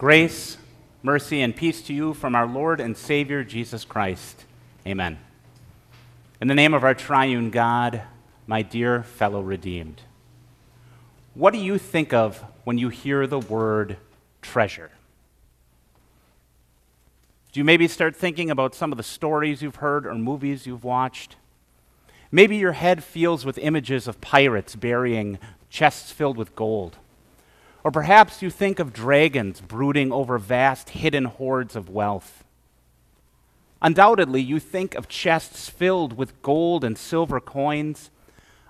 Grace, mercy, and peace to you from our Lord and Savior Jesus Christ. Amen. In the name of our triune God, my dear fellow redeemed, what do you think of when you hear the word treasure? Do you maybe start thinking about some of the stories you've heard or movies you've watched? Maybe your head fills with images of pirates burying chests filled with gold. Or perhaps you think of dragons brooding over vast hidden hoards of wealth. Undoubtedly, you think of chests filled with gold and silver coins,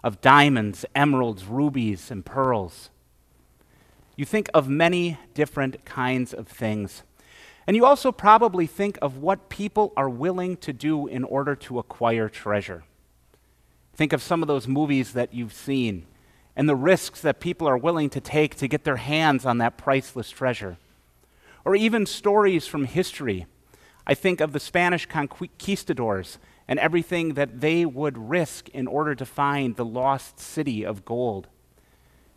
of diamonds, emeralds, rubies, and pearls. You think of many different kinds of things. And you also probably think of what people are willing to do in order to acquire treasure. Think of some of those movies that you've seen and the risks that people are willing to take to get their hands on that priceless treasure. Or even stories from history. I think of the Spanish conquistadors and everything that they would risk in order to find the lost city of gold.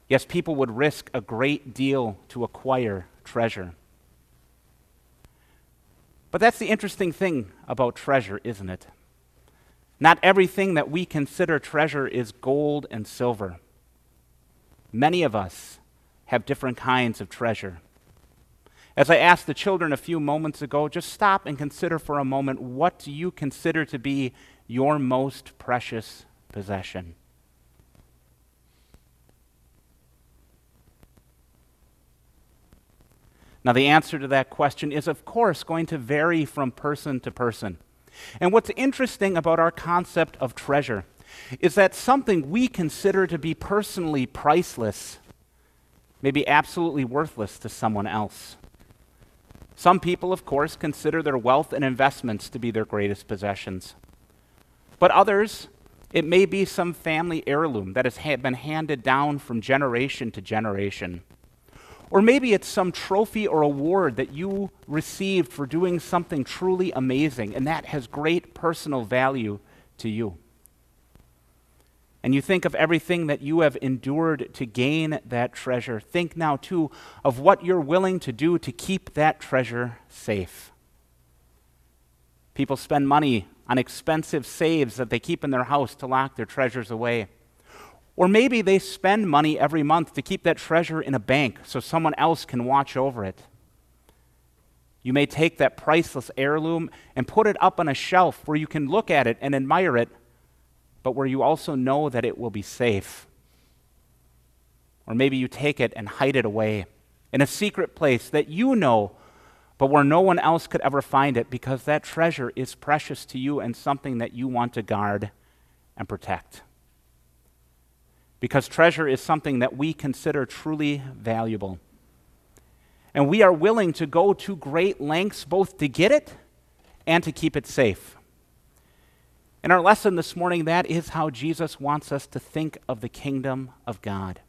Yes, people would risk a great deal to acquire treasure. But that's the interesting thing about treasure, isn't it? Not everything that we consider treasure is gold and silver. Many of us have different kinds of treasure. As I asked the children a few moments ago, just stop and consider for a moment what do you consider to be your most precious possession? Now, the answer to that question is, of course, going to vary from person to person. And what's interesting about our concept of treasure is that something we consider to be personally priceless may be absolutely worthless to someone else. Some people, of course, consider their wealth and investments to be their greatest possessions. But others, it may be some family heirloom that has ha- been handed down from generation to generation. Or maybe it's some trophy or award that you received for doing something truly amazing, and that has great personal value to you and you think of everything that you have endured to gain that treasure, think now too of what you're willing to do to keep that treasure safe. People spend money on expensive safes that they keep in their house to lock their treasures away. Or maybe they spend money every month to keep that treasure in a bank so someone else can watch over it. You may take that priceless heirloom and put it up on a shelf where you can look at it and admire it but where you also know that it will be safe. Or maybe you take it and hide it away in a secret place that you know, but where no one else could ever find it because that treasure is precious to you and something that you want to guard and protect. Because treasure is something that we consider truly valuable. And we are willing to go to great lengths both to get it and to keep it safe. In our lesson this morning, that is how Jesus wants us to think of the kingdom of God.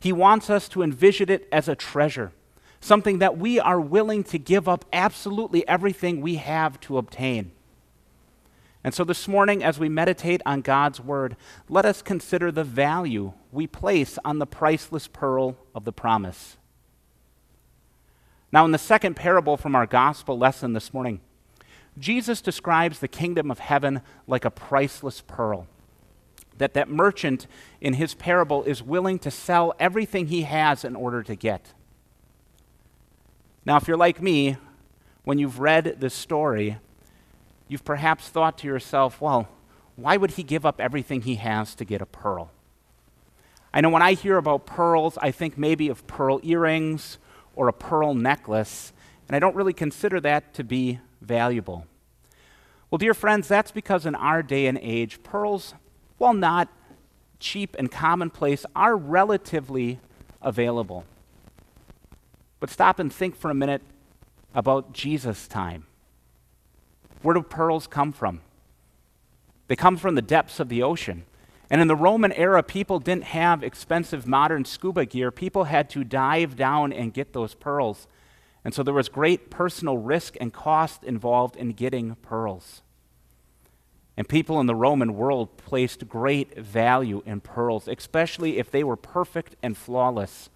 He wants us to envision it as a treasure, something that we are willing to give up absolutely everything we have to obtain. And so this morning, as we meditate on God's word, let us consider the value we place on the priceless pearl of the promise. Now, in the second parable from our gospel lesson this morning, Jesus describes the kingdom of heaven like a priceless pearl. That that merchant in his parable is willing to sell everything he has in order to get. Now, if you're like me, when you've read this story, you've perhaps thought to yourself, well, why would he give up everything he has to get a pearl? I know when I hear about pearls, I think maybe of pearl earrings or a pearl necklace, and I don't really consider that to be valuable. Well, dear friends, that's because in our day and age, pearls, while not cheap and commonplace, are relatively available. But stop and think for a minute about Jesus' time. Where do pearls come from? They come from the depths of the ocean. And in the Roman era, people didn't have expensive modern scuba gear. People had to dive down and get those pearls. And so there was great personal risk and cost involved in getting pearls. And people in the Roman world placed great value in pearls, especially if they were perfect and flawless.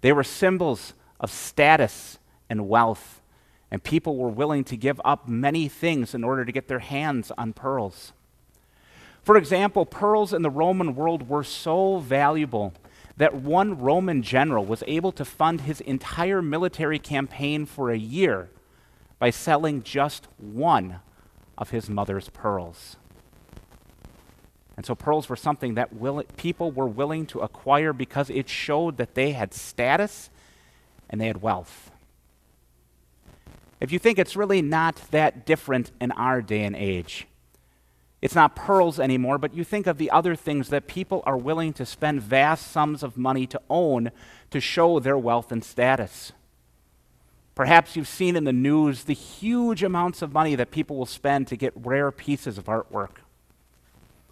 They were symbols of status and wealth. And people were willing to give up many things in order to get their hands on pearls. For example, pearls in the Roman world were so valuable that one Roman general was able to fund his entire military campaign for a year by selling just one of his mother's pearls. And so pearls were something that will, people were willing to acquire because it showed that they had status and they had wealth. If you think it's really not that different in our day and age, it's not pearls anymore, but you think of the other things that people are willing to spend vast sums of money to own to show their wealth and status. Perhaps you've seen in the news the huge amounts of money that people will spend to get rare pieces of artwork.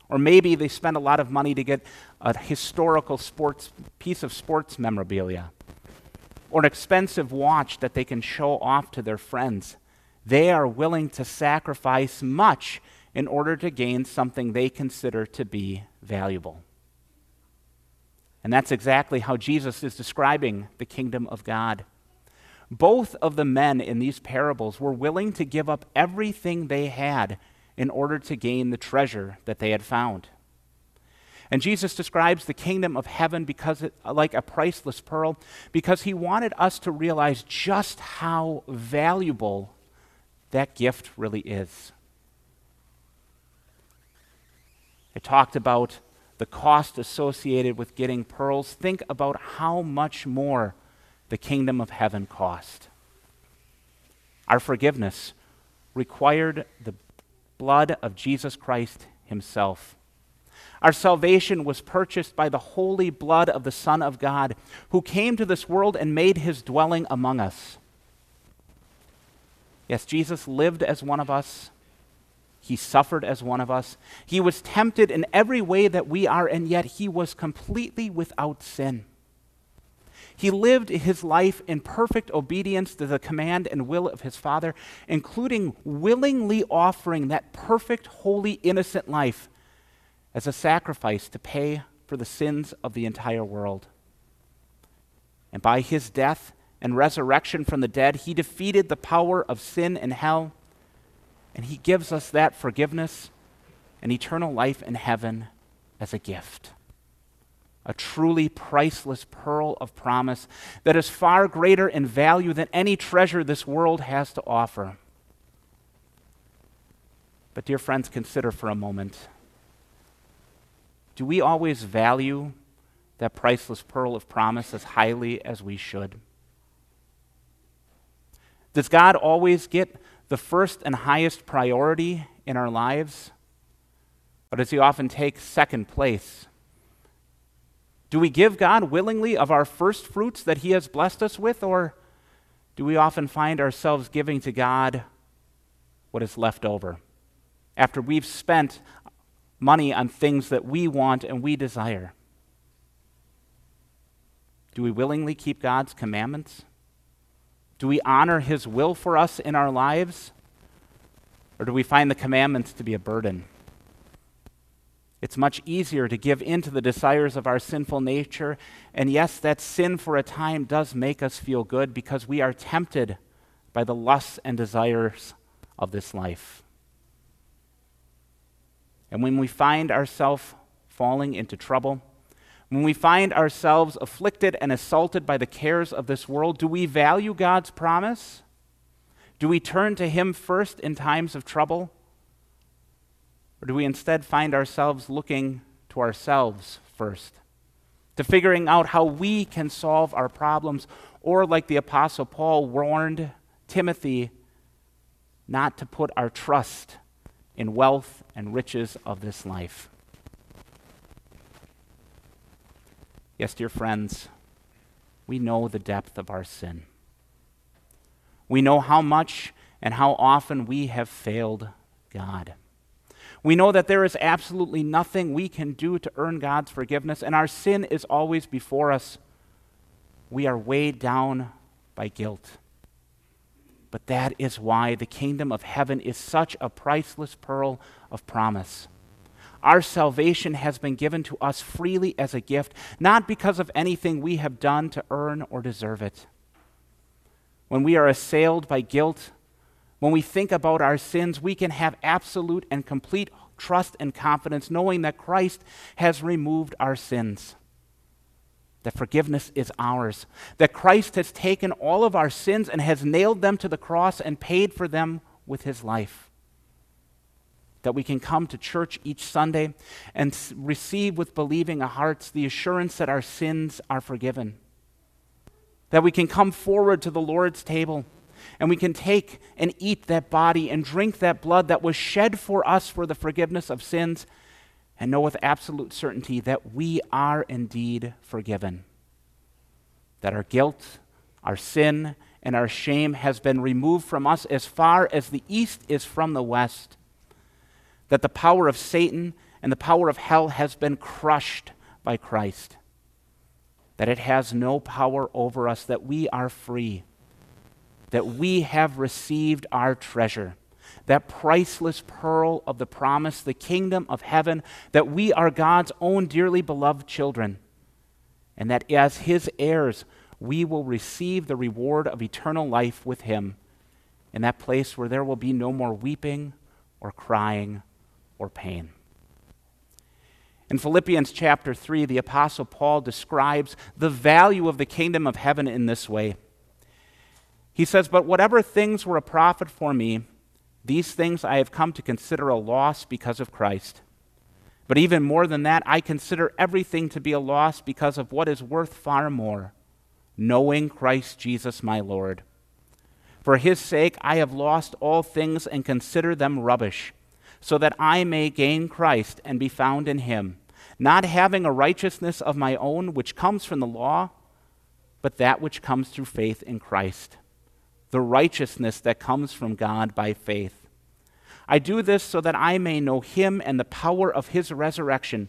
Or maybe they spend a lot of money to get a historical sports piece of sports memorabilia or an expensive watch that they can show off to their friends. They are willing to sacrifice much in order to gain something they consider to be valuable. And that's exactly how Jesus is describing the kingdom of God. Both of the men in these parables were willing to give up everything they had in order to gain the treasure that they had found. And Jesus describes the kingdom of heaven because it, like a priceless pearl because he wanted us to realize just how valuable that gift really is. It talked about the cost associated with getting pearls. Think about how much more the kingdom of heaven cost. Our forgiveness required the blood of Jesus Christ himself. Our salvation was purchased by the holy blood of the Son of God, who came to this world and made his dwelling among us. Yes, Jesus lived as one of us. He suffered as one of us. He was tempted in every way that we are, and yet he was completely without sin. He lived his life in perfect obedience to the command and will of his Father, including willingly offering that perfect, holy, innocent life as a sacrifice to pay for the sins of the entire world. And by his death and resurrection from the dead, he defeated the power of sin and hell and He gives us that forgiveness and eternal life in heaven as a gift. A truly priceless pearl of promise that is far greater in value than any treasure this world has to offer. But, dear friends, consider for a moment do we always value that priceless pearl of promise as highly as we should? Does God always get the first and highest priority in our lives? Or does he often take second place? Do we give God willingly of our first fruits that he has blessed us with, or do we often find ourselves giving to God what is left over after we've spent money on things that we want and we desire? Do we willingly keep God's commandments? Do we honor His will for us in our lives? Or do we find the commandments to be a burden? It's much easier to give in to the desires of our sinful nature. And yes, that sin for a time does make us feel good because we are tempted by the lusts and desires of this life. And when we find ourselves falling into trouble, when we find ourselves afflicted and assaulted by the cares of this world, do we value God's promise? Do we turn to Him first in times of trouble? Or do we instead find ourselves looking to ourselves first, to figuring out how we can solve our problems, or like the Apostle Paul warned Timothy, not to put our trust in wealth and riches of this life? Yes, dear friends, we know the depth of our sin. We know how much and how often we have failed God. We know that there is absolutely nothing we can do to earn God's forgiveness, and our sin is always before us. We are weighed down by guilt. But that is why the kingdom of heaven is such a priceless pearl of promise. Our salvation has been given to us freely as a gift, not because of anything we have done to earn or deserve it. when we are assailed by guilt, when we think about our sins, we can have absolute and complete trust and confidence knowing that Christ has removed our sins, that forgiveness is ours, that Christ has taken all of our sins and has nailed them to the cross and paid for them with his life. That we can come to church each Sunday and receive with believing hearts the assurance that our sins are forgiven. That we can come forward to the Lord's table and we can take and eat that body and drink that blood that was shed for us for the forgiveness of sins and know with absolute certainty that we are indeed forgiven. That our guilt, our sin, and our shame has been removed from us as far as the east is from the west. That the power of Satan and the power of hell has been crushed by Christ. That it has no power over us, that we are free that we have received our treasure, that priceless pearl of the promise, the kingdom of heaven, that we are God's own dearly beloved children, and that as his heirs, we will receive the reward of eternal life with him in that place where there will be no more weeping or crying or pain. In Philippians chapter 3, the Apostle Paul describes the value of the kingdom of heaven in this way. He says, But whatever things were a profit for me, these things I have come to consider a loss because of Christ. But even more than that, I consider everything to be a loss because of what is worth far more knowing Christ Jesus my Lord. For his sake I have lost all things and consider them rubbish, so that I may gain Christ and be found in him, not having a righteousness of my own which comes from the law, but that which comes through faith in Christ the righteousness that comes from God by faith. I do this so that I may know him and the power of his resurrection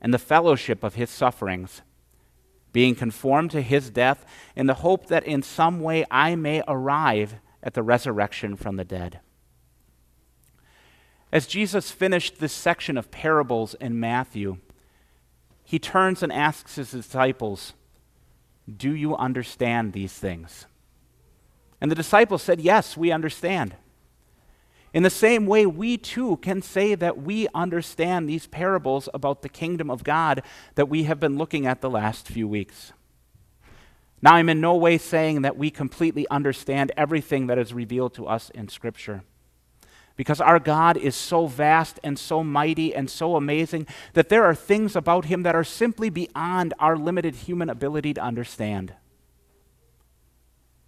and the fellowship of his sufferings, being conformed to his death, in the hope that in some way I may arrive at the resurrection from the dead. As Jesus finished this section of parables in Matthew, he turns and asks his disciples, Do you understand these things? And the disciples said, Yes, we understand. In the same way, we too can say that we understand these parables about the kingdom of God that we have been looking at the last few weeks. Now, I'm in no way saying that we completely understand everything that is revealed to us in Scripture. Because our God is so vast and so mighty and so amazing that there are things about Him that are simply beyond our limited human ability to understand.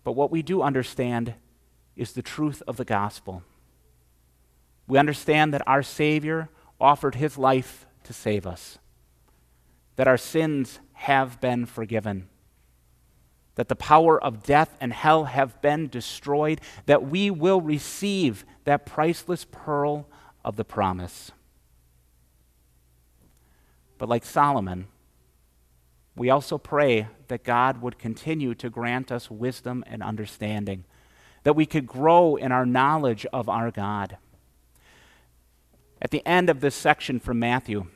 But what we do understand is the truth of the gospel. We understand that our Savior offered his life to save us, that our sins have been forgiven, that the power of death and hell have been destroyed, that we will receive that priceless pearl of the promise. But like Solomon, we also pray that God would continue to grant us wisdom and understanding, that we could grow in our knowledge of our God. At the end of this section from Matthew,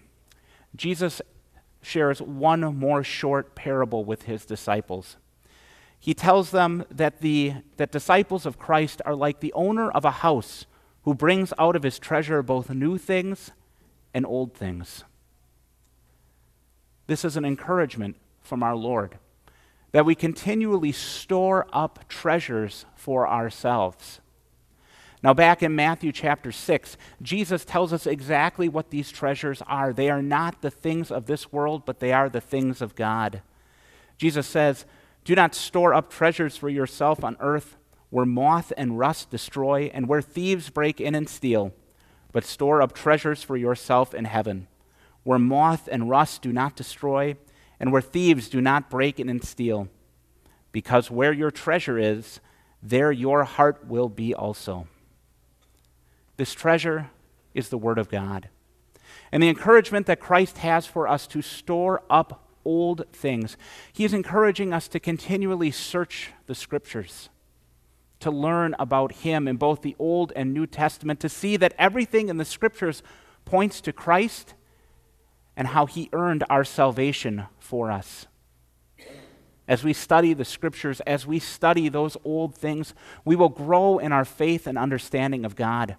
Jesus shares one more short parable with his disciples. He tells them that the that disciples of Christ are like the owner of a house who brings out of his treasure both new things and old things. This is an encouragement from our Lord that we continually store up treasures for ourselves. Now, back in Matthew chapter 6, Jesus tells us exactly what these treasures are. They are not the things of this world, but they are the things of God. Jesus says, Do not store up treasures for yourself on earth, where moth and rust destroy, and where thieves break in and steal, but store up treasures for yourself in heaven where moth and rust do not destroy, and where thieves do not break in and steal. Because where your treasure is, there your heart will be also. This treasure is the Word of God. And the encouragement that Christ has for us to store up old things, He is encouraging us to continually search the Scriptures, to learn about Him in both the Old and New Testament, to see that everything in the Scriptures points to Christ and how he earned our salvation for us. as we study the scriptures, as we study those old things, we will grow in our faith and understanding of God.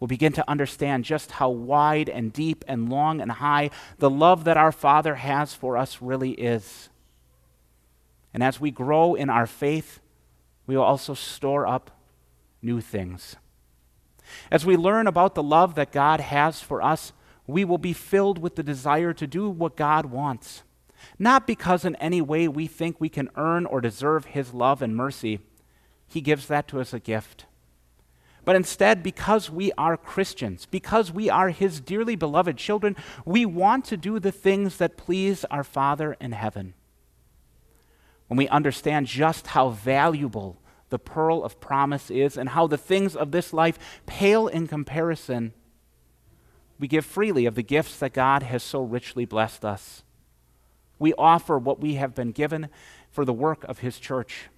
We'll begin to understand just how wide and deep and long and high the love that our Father has for us really is. And as we grow in our faith, we will also store up new things. As we learn about the love that God has for us, we will be filled with the desire to do what God wants. Not because in any way we think we can earn or deserve His love and mercy, He gives that to us a gift. But instead, because we are Christians, because we are His dearly beloved children, we want to do the things that please our Father in heaven. When we understand just how valuable the pearl of promise is and how the things of this life pale in comparison, we give freely of the gifts that God has so richly blessed us. We offer what we have been given for the work of His church.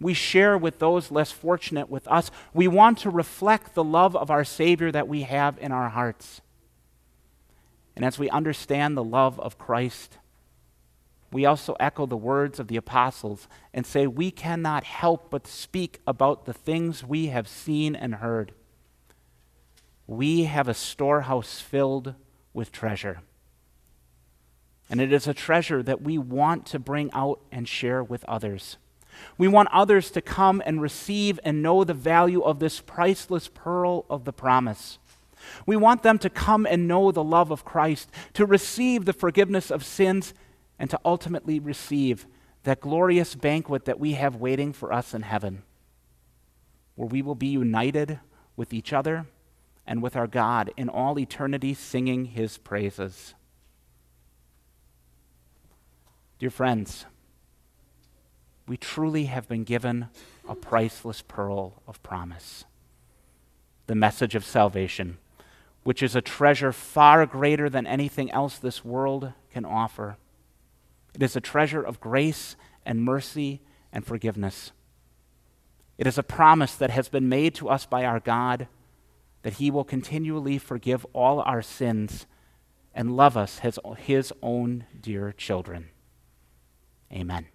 We share with those less fortunate with us. We want to reflect the love of our Savior that we have in our hearts. And as we understand the love of Christ, we also echo the words of the apostles and say we cannot help but speak about the things we have seen and heard. We have a storehouse filled with treasure. And it is a treasure that we want to bring out and share with others. We want others to come and receive and know the value of this priceless pearl of the promise. We want them to come and know the love of Christ, to receive the forgiveness of sins, and to ultimately receive that glorious banquet that we have waiting for us in heaven, where we will be united with each other and with our God in all eternity, singing his praises. Dear friends, we truly have been given a priceless pearl of promise the message of salvation, which is a treasure far greater than anything else this world can offer. It is a treasure of grace and mercy and forgiveness. It is a promise that has been made to us by our God that He will continually forgive all our sins and love us as His own dear children. Amen.